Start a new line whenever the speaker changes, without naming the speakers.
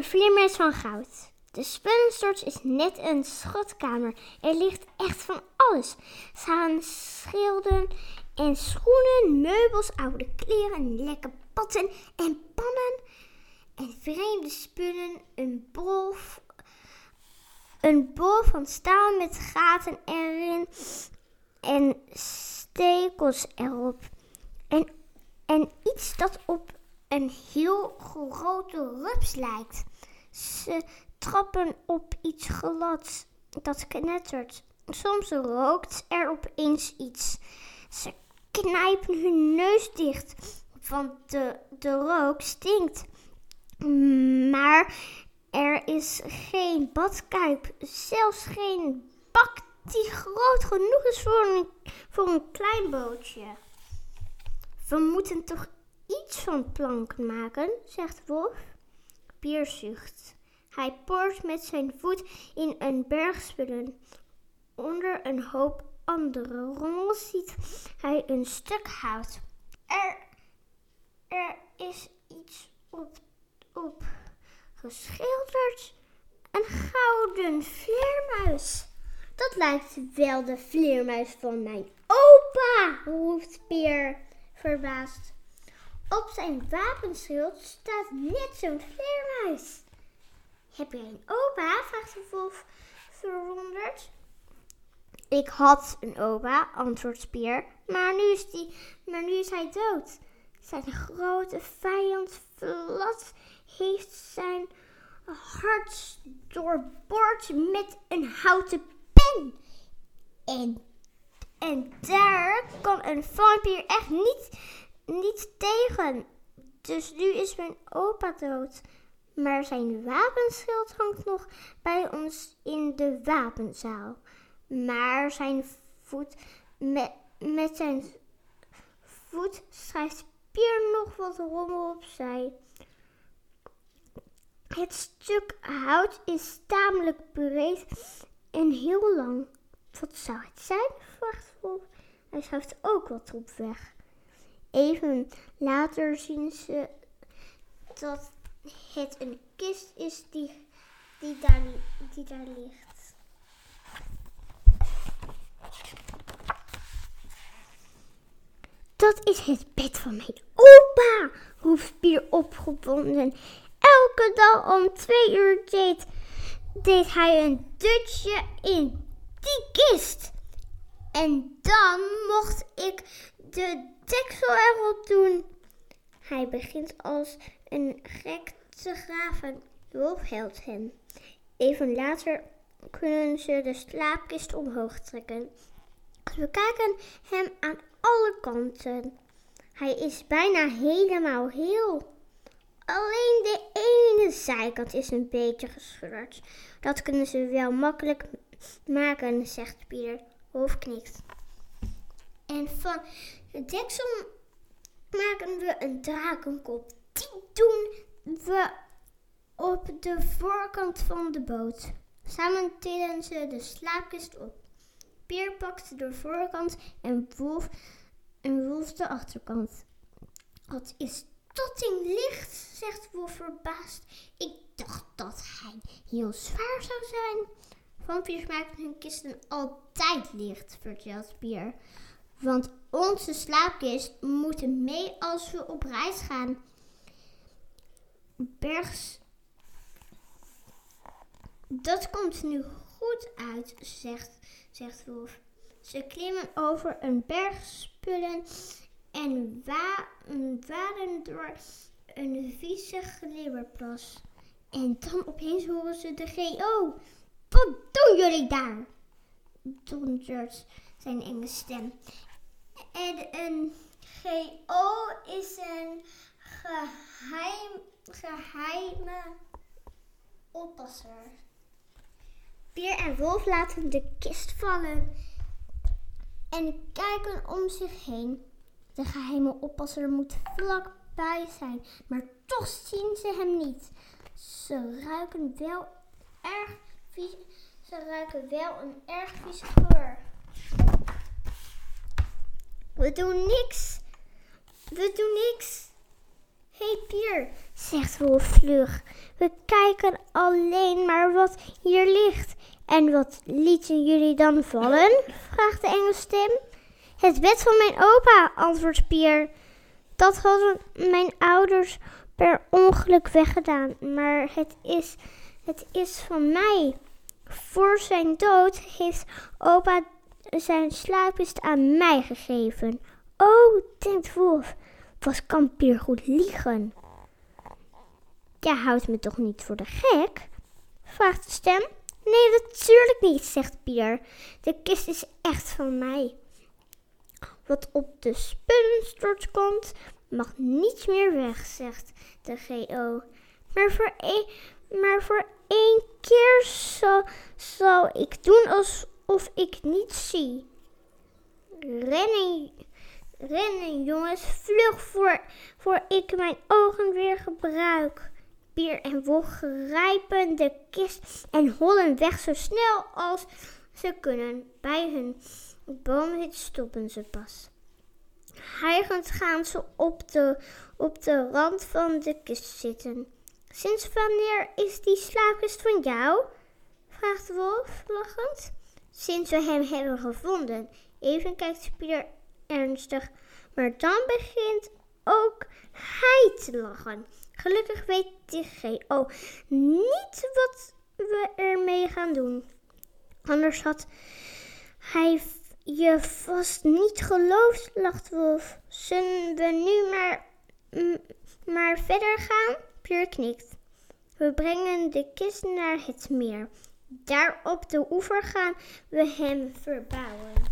een vleermuis van goud. De spullenstort is net een schatkamer. Er ligt echt van alles. Staan schilden en schoenen, meubels, oude kleren, lekke potten en pannen. En vreemde spullen, een bol, een bol van staal met gaten erin en stekels erop. En, en iets dat op een heel grote rups lijkt. Ze trappen op iets glad dat knettert. Soms rookt er opeens iets. Ze knijpen hun neus dicht, want de, de rook stinkt. Maar er is geen badkuip, zelfs geen bak die groot genoeg is voor een, voor een klein bootje. We moeten toch iets van planken maken, zegt Wolf. Pier zucht. Hij poort met zijn voet in een berg spullen. Onder een hoop andere rommels ziet hij een stuk hout. Er, er is iets op, op geschilderd. Een gouden vleermuis. Dat lijkt wel de vleermuis van mijn opa, roept Peer verbaasd. Op zijn wapenschild staat net zo'n vleermuis. Heb jij een opa? vraagt de wolf verwonderd. Ik had een opa, antwoordt Spier, maar nu is, die, maar nu is hij dood. Zijn grote vijand Vlad heeft zijn hart doorboord met een houten pen. En, en daar kan een vampier echt niet, niet tegen. Dus nu is mijn opa dood. Maar zijn wapenschild hangt nog bij ons in de wapenzaal. Maar zijn voet, met, met zijn voet schrijft Pier nog wat rommel opzij. Het stuk hout is tamelijk breed en heel lang. Wat zou het zijn? vraagt Wolf. Hij schuift ook wat op weg. Even later zien ze dat het een kist is die, die, daar, die daar ligt. Dat is het bed van mijn opa, roept Pier opgewonden. Elke dag om twee uur deed, deed hij een dutje in die kist. En dan mocht ik de deksel erop doen. Hij begint als een gek te graven. Wolf helpt hem. Even later kunnen ze de slaapkist omhoog trekken. We kijken hem aan alle kanten. Hij is bijna helemaal heel. Alleen de ene zijkant is een beetje gescheurd. Dat kunnen ze wel makkelijk maken, zegt Pieter. Wolf knikt. En van het deksel maken we een drakenkop. Die doen we op de voorkant van de boot. Samen tillen ze de slaapkist op. Pier pakt de voorkant en Wolf, en Wolf de achterkant. Wat is dat ding licht, zegt Wolf verbaasd. Ik dacht dat hij heel zwaar zou zijn. Vampiers maken hun kisten altijd licht, vertelt Pier. Want onze slaapkist moet mee als we op reis gaan. Bergs. Dat komt nu goed uit, zegt, zegt Wolf. Ze klimmen over een berg spullen en wa waren door een vieze glibberplas. En dan opeens horen ze de GO. Wat doen jullie daar? dondert zijn enge stem. En een GO is een geheim, geheime oppasser. Pier en Wolf laten de kist vallen en kijken om zich heen. De geheime oppasser moet vlakbij zijn, maar toch zien ze hem niet. Ze ruiken wel erg vies, ze ruiken wel een erg vieze geur. We doen niks. We doen niks. hey Pier, zegt Wolf vlug. We kijken alleen maar wat hier ligt. En wat lieten jullie dan vallen? vraagt de enge stem. Het bed van mijn opa, antwoordt Pier. Dat hadden mijn ouders per ongeluk weggedaan, maar het is, het is van mij. Voor zijn dood heeft opa zijn slaapkist aan mij gegeven. Oh, denkt Wolf, wat kan Pier goed liegen? Jij houdt me toch niet voor de gek? vraagt de stem. Nee, natuurlijk niet, zegt Pier. De kist is echt van mij. Wat op de spullenstort komt, mag niet meer weg, zegt de GO. Maar voor één, maar voor één keer zal, zal ik doen alsof ik niet zie. Rennen, rennen jongens, vlug voor, voor ik mijn ogen weer gebruik. Pier en Wolf grijpen de kist en hollen weg zo snel als ze kunnen. Bij hun boomhut stoppen ze pas. Hijgend gaan ze op de, op de rand van de kist zitten. Sinds wanneer is die slaapkist van jou? vraagt de wolf lachend. Sinds we hem hebben gevonden. Even kijkt Pieter ernstig, maar dan begint ook hij te lachen. Gelukkig weet de GO niet wat we ermee gaan doen. Anders had hij je vast niet geloofd, lacht Wolf. Zullen we nu maar, maar verder gaan? Pier knikt. We brengen de kist naar het meer. Daar op de oever gaan we hem verbouwen.